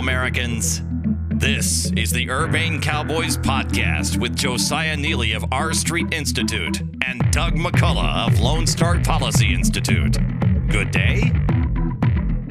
Americans. This is the Urbane Cowboys podcast with Josiah Neeley of R Street Institute and Doug McCullough of Lone Star Policy Institute. Good day.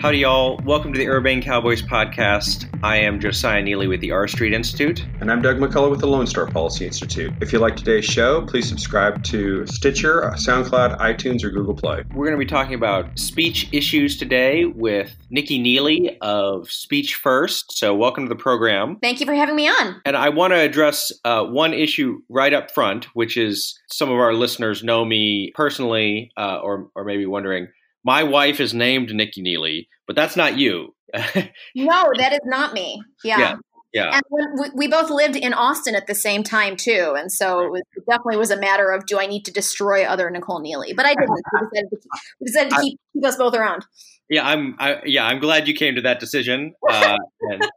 Howdy, y'all. Welcome to the Urbane Cowboys podcast. I am Josiah Neeley with the R Street Institute. And I'm Doug McCullough with the Lone Star Policy Institute. If you like today's show, please subscribe to Stitcher, SoundCloud, iTunes, or Google Play. We're going to be talking about speech issues today with Nikki Neily of Speech First. So, welcome to the program. Thank you for having me on. And I want to address uh, one issue right up front, which is some of our listeners know me personally, uh, or, or maybe wondering my wife is named Nikki Neeley, but that's not you. no, that is not me. Yeah. Yeah. yeah. And we, we, both lived in Austin at the same time too, and so it, was, it, definitely was a matter of do I need to destroy other Nicole Neeley? But I didn't. We decided to, we decided to keep, keep, us both around. Yeah, I'm. I, yeah, I'm glad you came to that decision. Uh, and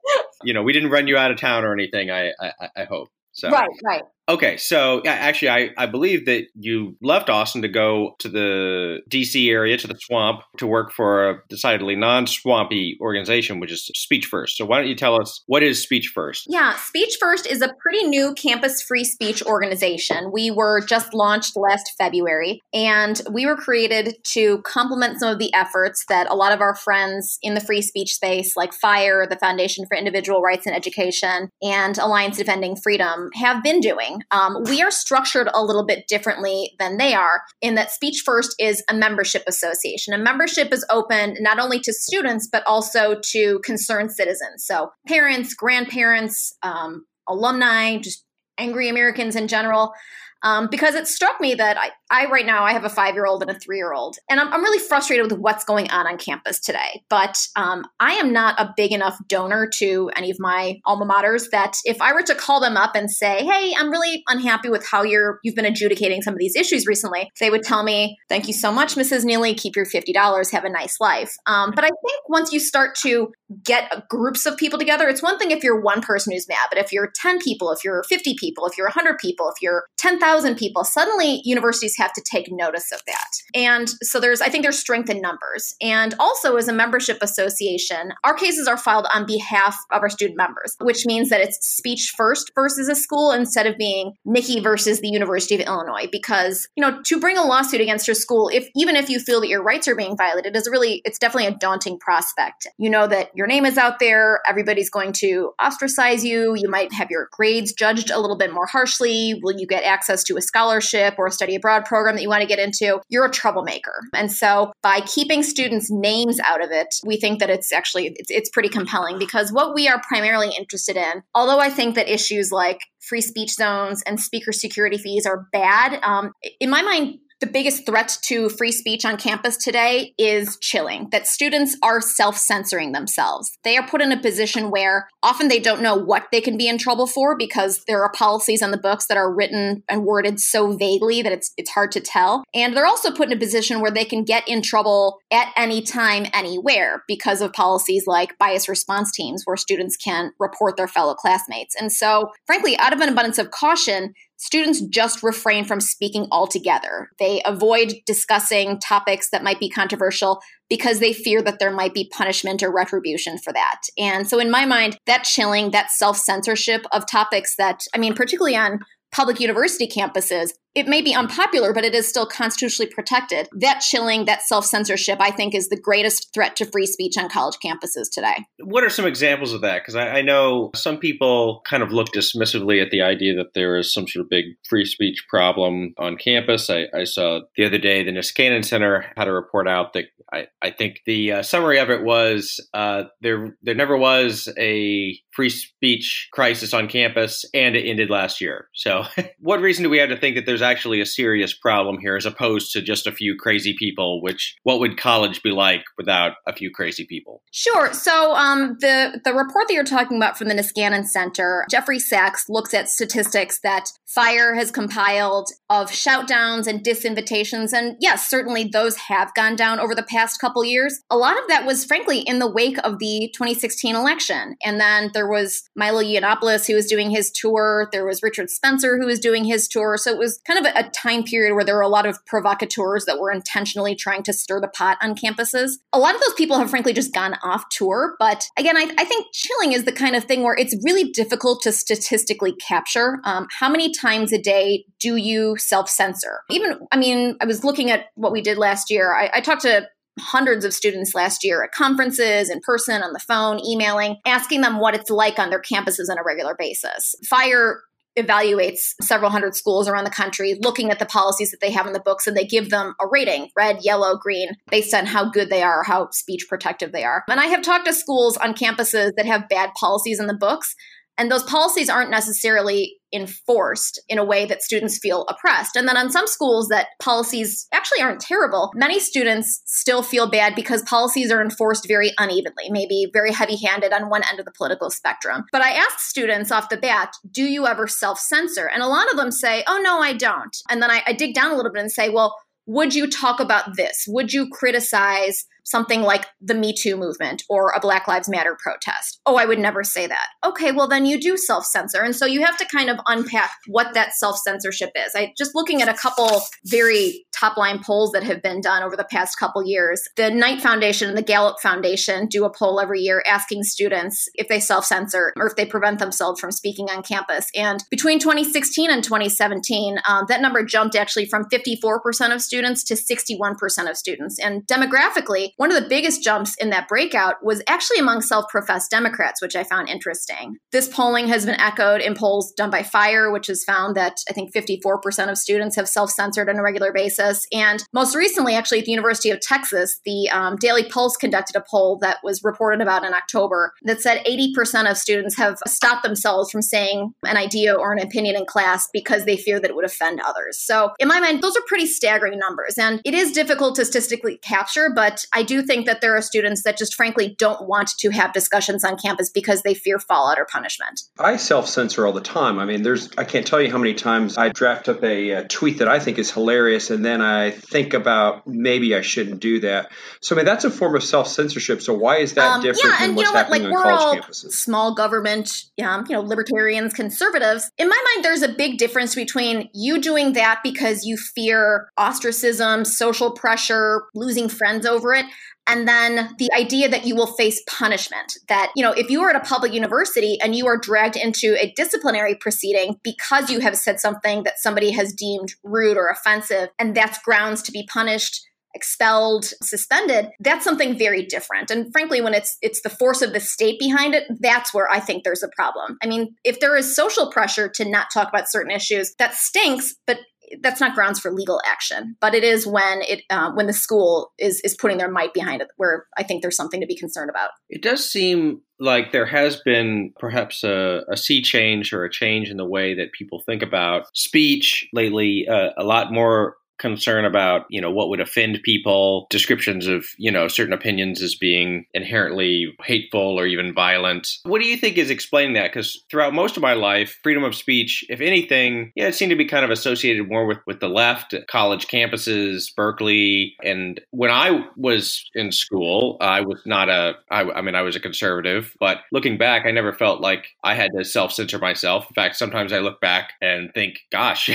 you know, we didn't run you out of town or anything. I, I, I hope. So. Right, right. Okay, so actually, I, I believe that you left Austin to go to the DC area, to the swamp, to work for a decidedly non swampy organization, which is Speech First. So, why don't you tell us what is Speech First? Yeah, Speech First is a pretty new campus free speech organization. We were just launched last February, and we were created to complement some of the efforts that a lot of our friends in the free speech space, like FIRE, the Foundation for Individual Rights and Education, and Alliance Defending Freedom, have been doing. Um, we are structured a little bit differently than they are in that Speech First is a membership association. A membership is open not only to students, but also to concerned citizens. So parents, grandparents, um, alumni, just angry Americans in general um, because it struck me that I, I right now I have a five year old and a three year old, and I'm, I'm, really frustrated with what's going on on campus today. But um, I am not a big enough donor to any of my alma maters that if I were to call them up and say, "Hey, I'm really unhappy with how you're you've been adjudicating some of these issues recently," they would tell me, "Thank you so much, Mrs. Neily. Keep your fifty dollars. Have a nice life." Um, but I think once you start to get groups of people together, it's one thing if you're one person who's mad, but if you're ten people, if you're fifty people, if you're hundred people, if you're ten thousand thousand people, suddenly universities have to take notice of that. And so there's, I think there's strength in numbers. And also as a membership association, our cases are filed on behalf of our student members, which means that it's speech first versus a school instead of being Nikki versus the University of Illinois. Because, you know, to bring a lawsuit against your school, if even if you feel that your rights are being violated, is really, it's definitely a daunting prospect. You know that your name is out there, everybody's going to ostracize you, you might have your grades judged a little bit more harshly. Will you get access to a scholarship or a study abroad program that you want to get into, you're a troublemaker. And so by keeping students' names out of it, we think that it's actually it's, it's pretty compelling because what we are primarily interested in, although I think that issues like free speech zones and speaker security fees are bad, um, in my mind, the biggest threat to free speech on campus today is chilling, that students are self censoring themselves. They are put in a position where often they don't know what they can be in trouble for because there are policies on the books that are written and worded so vaguely that it's, it's hard to tell. And they're also put in a position where they can get in trouble at any time, anywhere because of policies like bias response teams where students can report their fellow classmates. And so, frankly, out of an abundance of caution, students just refrain from speaking altogether. They avoid discussing topics that might be controversial because they fear that there might be punishment or retribution for that. And so, in my mind, that chilling, that self censorship of topics that, I mean, particularly on public university campuses, it may be unpopular, but it is still constitutionally protected. That chilling, that self censorship, I think, is the greatest threat to free speech on college campuses today. What are some examples of that? Because I, I, know some people kind of look dismissively at the idea that there is some sort of big free speech problem on campus. I, I saw the other day the Niskanen Center had a report out that I, I think the uh, summary of it was uh, there there never was a free speech crisis on campus, and it ended last year. So, what reason do we have to think that there's actually a serious problem here, as opposed to just a few crazy people? Which what would college be like without a few crazy people? Sure. So, um, the the report that you're talking about from the Niskanen Center, Jeffrey Sachs looks at statistics that Fire has compiled of shoutdowns and disinvitations. And yes, certainly those have gone down over the past couple years. A lot of that was, frankly, in the wake of the 2016 election. And then there was Milo Yiannopoulos who was doing his tour. There was Richard Spencer who was doing his tour. So it was kind of a, time period where there were a lot of provocateurs that were intentionally trying to stir the pot on campuses. A lot of those people have, frankly, just gone off tour. But again, I, I think chilling is the kind of thing where it's really difficult to statistically capture. Um, how many times a day do you self censor? Even, I mean, I was looking at what we did last year. I, I talked to hundreds of students last year at conferences, in person, on the phone, emailing, asking them what it's like on their campuses on a regular basis. Fire evaluates several hundred schools around the country looking at the policies that they have in the books and they give them a rating red yellow green based on how good they are how speech protective they are and i have talked to schools on campuses that have bad policies in the books and those policies aren't necessarily enforced in a way that students feel oppressed. And then on some schools that policies actually aren't terrible, many students still feel bad because policies are enforced very unevenly, maybe very heavy handed on one end of the political spectrum. But I asked students off the bat, do you ever self censor? And a lot of them say, oh, no, I don't. And then I, I dig down a little bit and say, well, would you talk about this? Would you criticize something like the Me Too movement or a Black Lives Matter protest. Oh, I would never say that. Okay, well, then you do self censor. And so you have to kind of unpack what that self censorship is. I just looking at a couple very top line polls that have been done over the past couple years. The Knight Foundation and the Gallup Foundation do a poll every year asking students if they self censor or if they prevent themselves from speaking on campus. And between 2016 and 2017, um, that number jumped actually from 54% of students to 61% of students. And demographically, one of the biggest jumps in that breakout was actually among self professed Democrats, which I found interesting. This polling has been echoed in polls done by FIRE, which has found that I think 54% of students have self censored on a regular basis. And most recently, actually, at the University of Texas, the um, Daily Pulse conducted a poll that was reported about in October that said 80% of students have stopped themselves from saying an idea or an opinion in class because they fear that it would offend others. So, in my mind, those are pretty staggering numbers. And it is difficult to statistically capture, but I do think that there are students that just frankly don't want to have discussions on campus because they fear fallout or punishment. I self censor all the time. I mean, there's, I can't tell you how many times I draft up a, a, tweet that I think is hilarious and then I think about maybe I shouldn't do that. So, I mean, that's a form of self censorship. So, why is that um, different yeah, and you know what? Like, we're all campuses? small government, um, you know, libertarians, conservatives. In my mind, there's a big difference between you doing that because you fear ostracism, social pressure, losing friends over it and then the idea that you will face punishment that you know if you are at a public university and you are dragged into a disciplinary proceeding because you have said something that somebody has deemed rude or offensive and that's grounds to be punished expelled suspended that's something very different. And frankly when it's it's the force of the state behind it that's where i think there's a problem. I mean if there is social pressure to not talk about certain issues that stinks but that's not grounds for legal action, but it is when it uh, when the school is is putting their might behind it, where I think there's something to be concerned about. It does seem like there has been perhaps a, a sea change or a change in the way that people think about speech lately. Uh, a lot more concern about you know what would offend people. Descriptions of you know certain opinions as being inherently hateful or even violent. What do you think is explaining that? Because throughout most of my life freedom of speech if anything yeah it seemed to be kind of associated more with with the left college campuses berkeley. And when i was in school i was not a I, I mean i was a conservative but looking back i never felt like i had to self-censor myself. In fact sometimes i look back and think gosh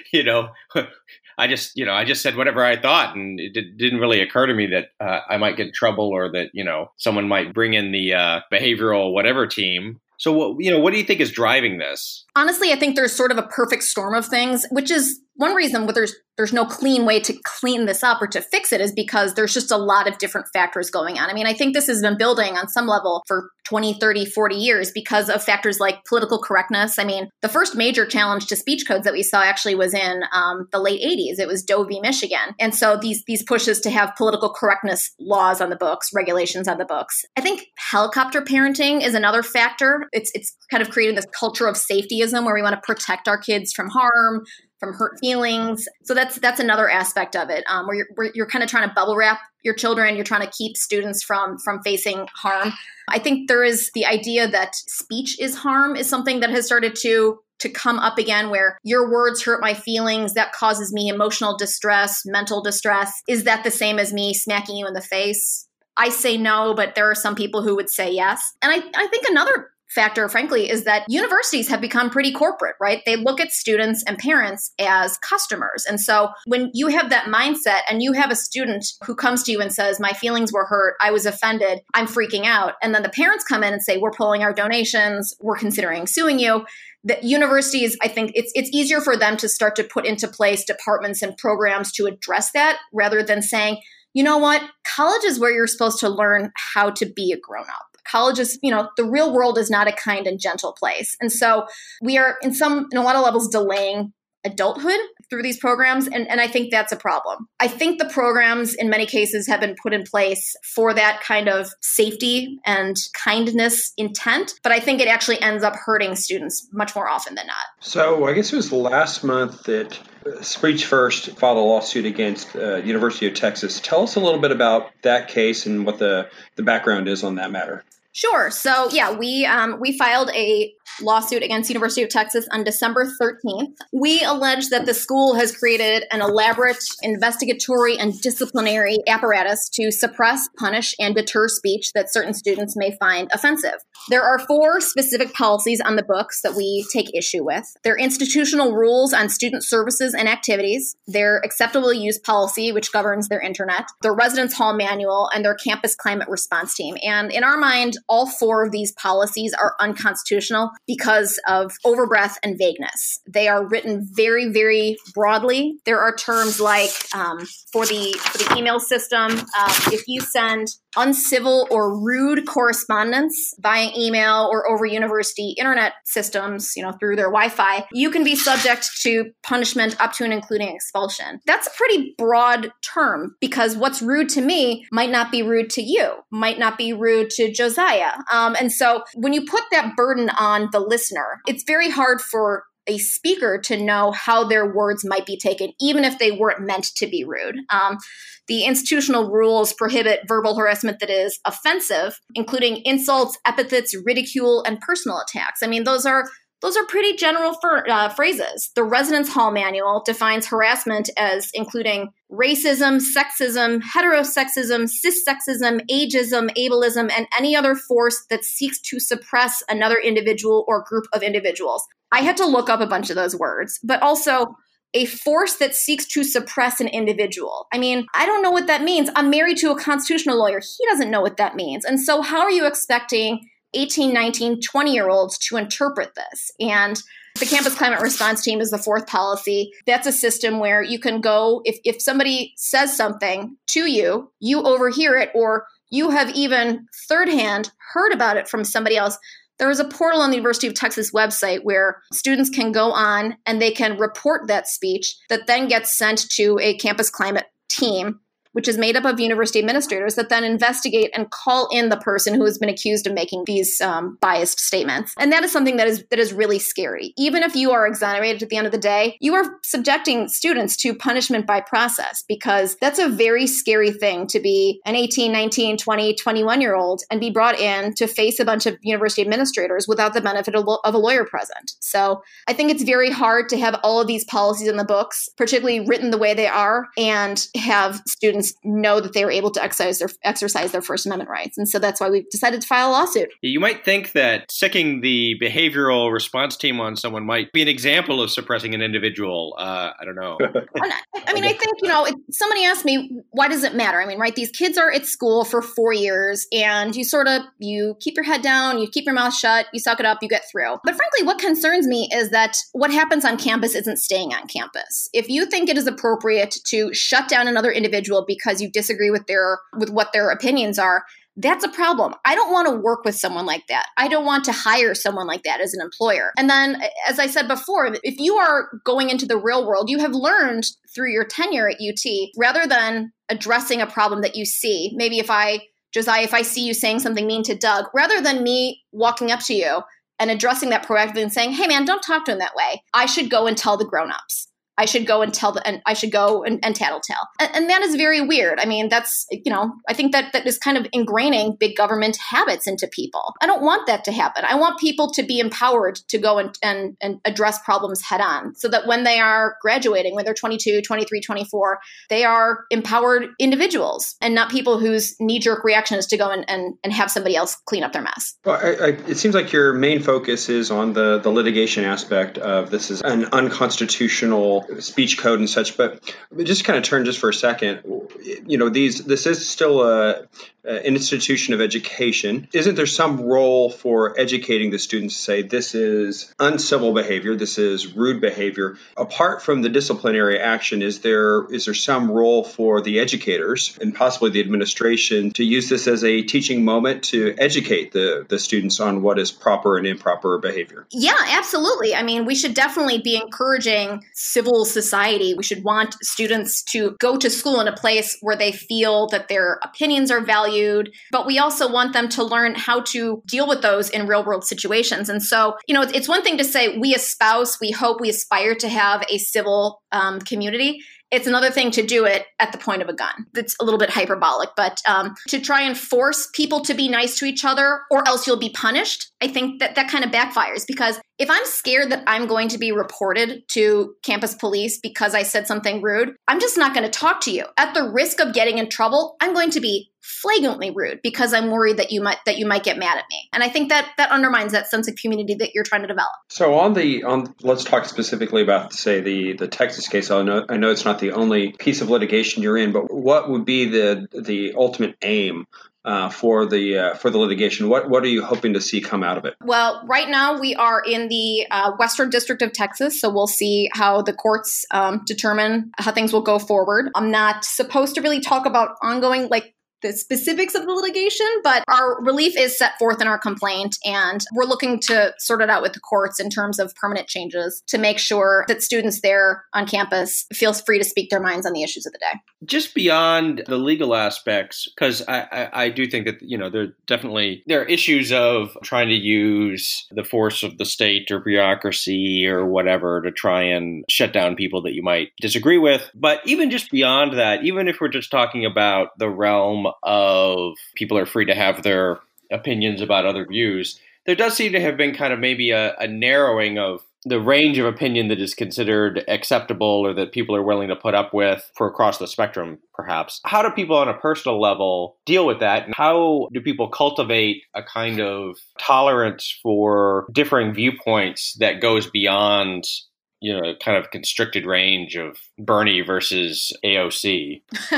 you know I just, you know, I just said whatever I thought, and it did, not really occur to me that uh, I might get in trouble or that, you know, someone might bring in the uh, behavioral whatever team. So, what, you know, what do you think is driving this? Honestly, I think there's sort of a perfect storm of things, which is one reason there's there's no clean way to clean this up or to fix it is because there's just a lot of different factors going on. I mean, I think this has been building on some level for 20, 30, 40 years because of factors like political correctness. I mean, the first major challenge to speech codes that we saw actually was in um, the late 80s. It was Doe v. Michigan. And so these, these pushes to have political correctness laws on the books, regulations on the books. I think helicopter parenting is another factor. It's, it's kind of creating this culture of safetyism where we want to protect our kids from harm, from hurt feelings. So that's that's another aspect of it, um, where you're where you're kind of trying to bubble wrap your children. You're trying to keep students from from facing harm. I think there is the idea that speech is harm is something that has started to to come up again where your words hurt my feelings, that causes me emotional distress, mental distress. Is that the same as me smacking you in the face? I say no, but there are some people who would say yes. And I, I think another factor, frankly, is that universities have become pretty corporate, right? They look at students and parents as customers. And so when you have that mindset and you have a student who comes to you and says, My feelings were hurt, I was offended, I'm freaking out, and then the parents come in and say, We're pulling our donations, we're considering suing you. The universities, I think it's it's easier for them to start to put into place departments and programs to address that rather than saying, you know what, college is where you're supposed to learn how to be a grown up college is, you know, the real world is not a kind and gentle place. And so we are in some, in a lot of levels, delaying adulthood through these programs. And, and I think that's a problem. I think the programs in many cases have been put in place for that kind of safety and kindness intent, but I think it actually ends up hurting students much more often than not. So I guess it was last month that Speech First filed a lawsuit against uh, University of Texas. Tell us a little bit about that case and what the, the background is on that matter. Sure. So yeah, we um, we filed a lawsuit against University of Texas on December 13th. We allege that the school has created an elaborate investigatory and disciplinary apparatus to suppress, punish, and deter speech that certain students may find offensive. There are four specific policies on the books that we take issue with. Their institutional rules on student services and activities, their acceptable use policy, which governs their internet, their residence hall manual, and their campus climate response team. And in our mind, all four of these policies are unconstitutional because of overbreadth and vagueness. They are written very, very broadly. There are terms like um, for the for the email system, um, if you send uncivil or rude correspondence via email or over university internet systems, you know, through their Wi-Fi, you can be subject to punishment up to and including expulsion. That's a pretty broad term because what's rude to me might not be rude to you, might not be rude to Josiah. Um, and so when you put that burden the listener, it's very hard for a speaker to know how their words might be taken, even if they weren't meant to be rude. Um, the institutional rules prohibit verbal harassment that is offensive, including insults, epithets, ridicule, and personal attacks. I mean, those are those are pretty general for, uh, phrases. The Residence Hall Manual defines harassment as including racism, sexism, heterosexism, cissexism, ageism, ableism, and any other force that seeks to suppress another individual or group of individuals. I had to look up a bunch of those words, but also a force that seeks to suppress an individual. I mean, I don't know what that means. I'm married to a constitutional lawyer. He doesn't know what that means. And so, how are you expecting 18, 19, 20 year olds to interpret this? And the campus climate response team is the fourth policy. That's a system where you can go, if, if somebody says something to you, you overhear it, or you have even third hand heard about it from somebody else there is a portal on the University of Texas website where students can go on and they can report that speech that then gets sent to a campus climate team which is made up of university administrators that then investigate and call in the person who has been accused of making these um, biased statements. And that is something that is that is really scary. Even if you are exonerated at the end of the day, you are subjecting students to punishment by process because that's a very scary thing to be an 18, 19, 20, 21 year old and be brought in to face a bunch of university administrators without the benefit of, of a lawyer present. So I think it's very hard to have all of these policies in the books, particularly written the way they are, and have students students know that they were able to exercise their exercise their First Amendment rights, and so that's why we've decided to file a lawsuit. You might think that sicking the behavioral response team on someone might be an example of suppressing an individual. Uh, I don't know. I mean, I think you know. somebody asked me, why does it matter? I mean, right? These kids are at school for four years, and you sort of you keep your head down, you keep your mouth shut, you suck it up, you get through. But frankly, what concerns me is that what happens on campus isn't staying on campus. If you think it is appropriate to shut down another individual because you disagree with their with what their opinions are that's a problem. I don't want to work with someone like that. I don't want to hire someone like that as an employer. And then, as I said before, if you are going into the real world, you have learned through your tenure at UT, rather than addressing a problem that you see, maybe if I, Josiah, if I see you saying something mean to Doug, rather than me walking up to you and addressing that proactively and saying, hey man, don't talk to him that way, I should go and tell the grown ups. I should go and tell the, and I should go and, and tattletale. And, and that is very weird. I mean, that's, you know, I think that that is kind of ingraining big government habits into people. I don't want that to happen. I want people to be empowered to go and, and, and address problems head on so that when they are graduating, when they're 22, 23, 24, they are empowered individuals and not people whose knee jerk reaction is to go and, and, and have somebody else clean up their mess. Well, I, I, it seems like your main focus is on the, the litigation aspect of this is an unconstitutional speech code and such. But just kind of turn just for a second. You know, these this is still a, an institution of education. Isn't there some role for educating the students to say this is uncivil behavior, this is rude behavior? Apart from the disciplinary action, is there is there some role for the educators and possibly the administration to use this as a teaching moment to educate the, the students on what is proper and improper behavior? Yeah, absolutely. I mean, we should definitely be encouraging civil society. We should want students to go to school in a place where they feel that their opinions are valued, but we also want them to learn how to deal with those in real world situations. And so, you know, it's one thing to say we espouse, we hope, we aspire to have a civil um, community. It's another thing to do it at the point of a gun. It's a little bit hyperbolic, but um, to try and force people to be nice to each other or else you'll be punished, I think that that kind of backfires because if I'm scared that I'm going to be reported to campus police because I said something rude, I'm just not going to talk to you. At the risk of getting in trouble, I'm going to be flagrantly rude because I'm worried that you might that you might get mad at me. And I think that that undermines that sense of community that you're trying to develop. So on the on let's talk specifically about say the the Texas case. I know I know it's not the only piece of litigation you're in, but what would be the the ultimate aim uh, for the uh, for the litigation. What what are you hoping to see come out of it? Well, right now we are in the uh, Western District of Texas, so we'll see how the courts um, determine how things will go forward. I'm not supposed to really talk about ongoing like the specifics of the litigation, but our relief is set forth in our complaint, and we're looking to sort it out with the courts in terms of permanent changes to make sure that students there on campus feel free to speak their minds on the issues of the day. Just beyond the legal aspects, because I, I, I do think that you know there definitely there are issues of trying to use the force of the state or bureaucracy or whatever to try and shut down people that you might disagree with. But even just beyond that, even if we're just talking about the realm of people are free to have their opinions about other views, there does seem to have been kind of maybe a, a narrowing of the range of opinion that is considered acceptable or that people are willing to put up with for across the spectrum, perhaps. How do people on a personal level deal with that? And how do people cultivate a kind of tolerance for differing viewpoints that goes beyond you know, kind of constricted range of Bernie versus AOC?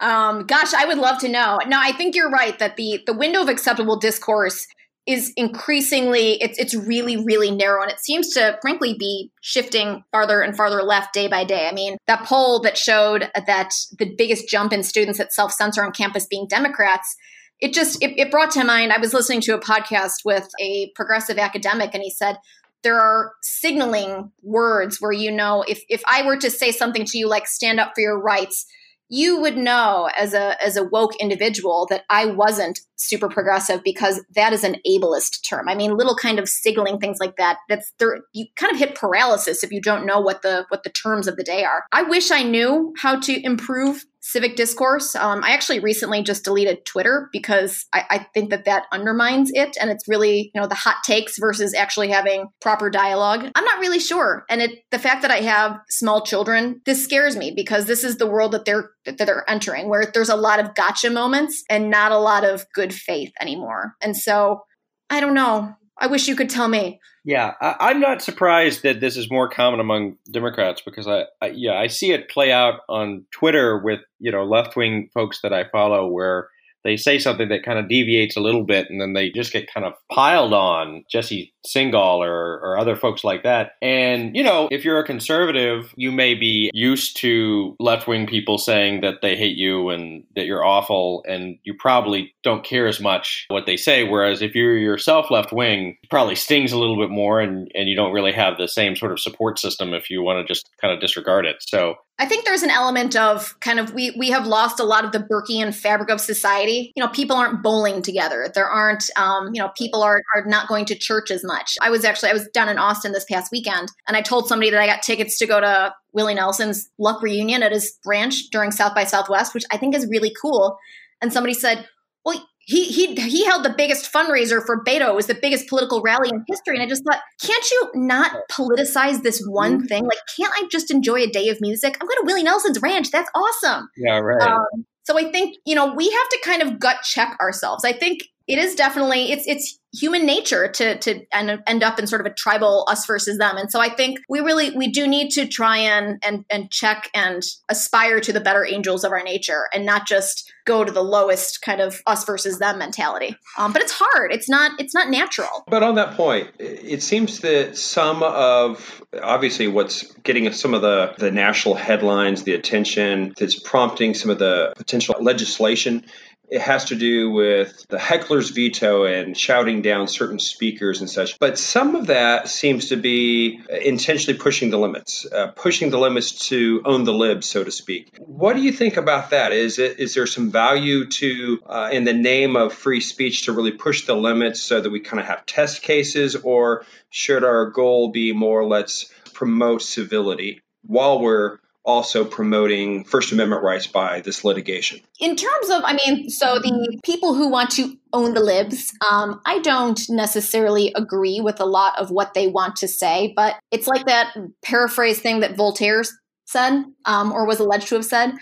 um, gosh, I would love to know. No, I think you're right that the the window of acceptable discourse is increasingly it's it's really really narrow and it seems to frankly be shifting farther and farther left day by day. I mean, that poll that showed that the biggest jump in students that self-censor on campus being Democrats it just it, it brought to mind i was listening to a podcast with a progressive academic and he said there are signaling words where you know if if I were to say something to you like stand up for your rights, you would know as a as a woke individual that I wasn't super progressive because that is an ableist term. I mean, little kind of signaling things like that. That's there. You kind of hit paralysis if you don't know what the what the terms of the day are. I wish I knew how to improve civic discourse. Um, I actually recently just deleted Twitter because I, I, think that that undermines it, and it's really you know the hot takes versus actually having proper dialogue. I'm not really sure, and it the fact that I have small children this scares me because this is the world that they're that they're entering, where there's a lot of gotcha moments and not a lot of good faith anymore. And so I don't know. I wish you could tell me. Yeah, I, am not surprised that this is more common among Democrats because I, I, yeah, I see it play out on Twitter with you know left wing folks that I follow where they say something that kind of deviates a little bit and then they just get kind of piled on Jesse Singal or, or other folks like that. And, you know, if you're a conservative, you may be used to left wing people saying that they hate you and that you're awful, and you probably don't care as much what they say. Whereas if you're yourself left wing, it probably stings a little bit more and, and you don't really have the same sort of support system if you want to just kind of disregard it. So I think there's an element of kind of we we have lost a lot of the Burkean fabric of society. You know, people aren't bowling together. There aren't, um, you know, people are are not going to church as much. I was actually I was down in Austin this past weekend, and I told somebody that I got tickets to go to Willie Nelson's Luck reunion at his branch during South by Southwest, which I think is really cool. And somebody said, "Well, he he he held the biggest fundraiser for Beto. It was the biggest political rally in history. And I just thought, can't you not politicize this one mm-hmm. thing? Like, can't I just enjoy a day of music? I'm going to Willie Nelson's ranch. That's awesome. Yeah, right. Um, so I think you know we have to kind of gut check ourselves. I think it is definitely it's it's human nature to to end, end up in sort of a tribal us versus them. And so i think we really we do need to try and and and check and aspire to the better angels of our nature and not just go to the lowest kind of us versus them mentality. Um, but it's hard. It's not it's not natural. But on that point it seems that some of obviously what's getting some of the the national headlines the attention that's prompting some of the potential legislation it has to do with the heckler's veto and shouting down certain speakers and such. But some of that seems to be intentionally pushing the limits, uh, pushing the limits to own the libs, so to speak. What do you think about that? Is it is there some value to, uh, in the name of free speech, to really push the limits so that we kind of have test cases, or should our goal be more let's promote civility while we're also promoting First Amendment rights by this litigation. In terms of, I mean, so the people who want to own the libs, um, I don't necessarily agree with a lot of what they want to say, but it's like that paraphrase thing that Voltaire said um, or was alleged to have said.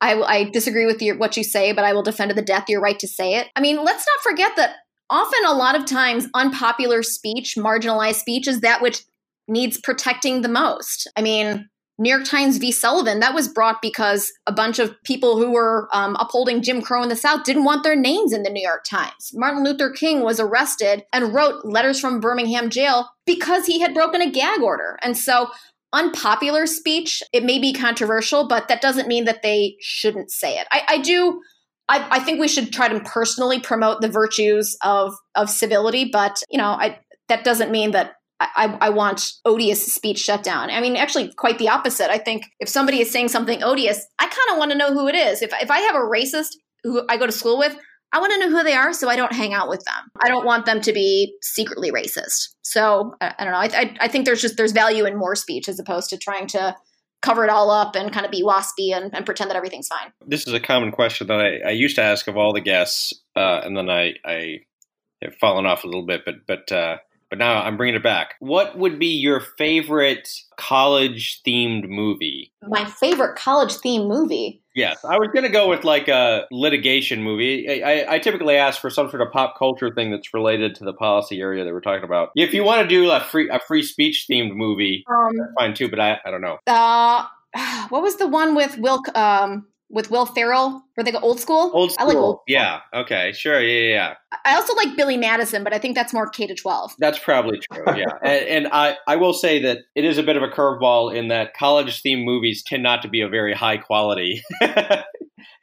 I, I disagree with your, what you say, but I will defend to the death your right to say it. I mean, let's not forget that often, a lot of times, unpopular speech, marginalized speech, is that which needs protecting the most. I mean, New York Times v. Sullivan, that was brought because a bunch of people who were um, upholding Jim Crow in the South didn't want their names in the New York Times. Martin Luther King was arrested and wrote letters from Birmingham jail because he had broken a gag order. And so, unpopular speech, it may be controversial, but that doesn't mean that they shouldn't say it. I, I do. I, I, think we should try to personally promote the virtues of of civility, but you know, I, that doesn't mean that I, I, want odious speech shut down. I mean, actually, quite the opposite. I think if somebody is saying something odious, I kind of want to know who it is. If, if I have a racist who I go to school with, I want to know who they are so I don't hang out with them. I don't want them to be secretly racist. So I, I don't know. I, I, I, think there's just there's value in more speech as opposed to trying to cover it all up and kind of be waspy and, and pretend that everything's fine. This is a common question that I, I used to ask of all the guests, uh, and then I, I have fallen off a little bit. But but uh, but now I'm bringing it back. What would be your favorite college themed movie? My favorite college themed movie? Yes, I was going to go with like a litigation movie. I, I, I, typically ask for some sort of pop culture thing that's related to the policy area that we're talking about. If you want to do a free a free speech themed movie, um, fine too. But I, I don't know. Uh, what was the one with Will? Um, with Will Ferrell, where they go old school. Old school. I like old. Yeah. Okay. Sure. Yeah. Yeah. I also like Billy Madison, but I think that's more K to twelve. That's probably true. Yeah. and, and, I I will say that it is a bit of a curveball in that college themed movies tend not to be of very high quality.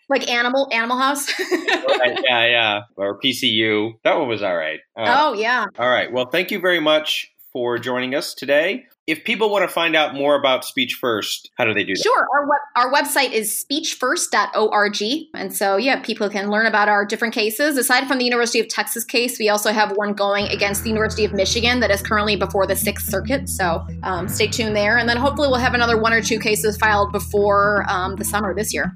like Animal Animal House. right, yeah. Yeah. Or PCU. That one was all right. Uh, oh yeah. All right. Well, thank you very much for joining us today. If people want to find out more about Speech First, how do they do that? Sure. Our, web, our website is speechfirst.org. And so, yeah, people can learn about our different cases. Aside from the University of Texas case, we also have one going against the University of Michigan that is currently before the Sixth Circuit. So um, stay tuned there. And then hopefully we'll have another one or two cases filed before um, the summer this year.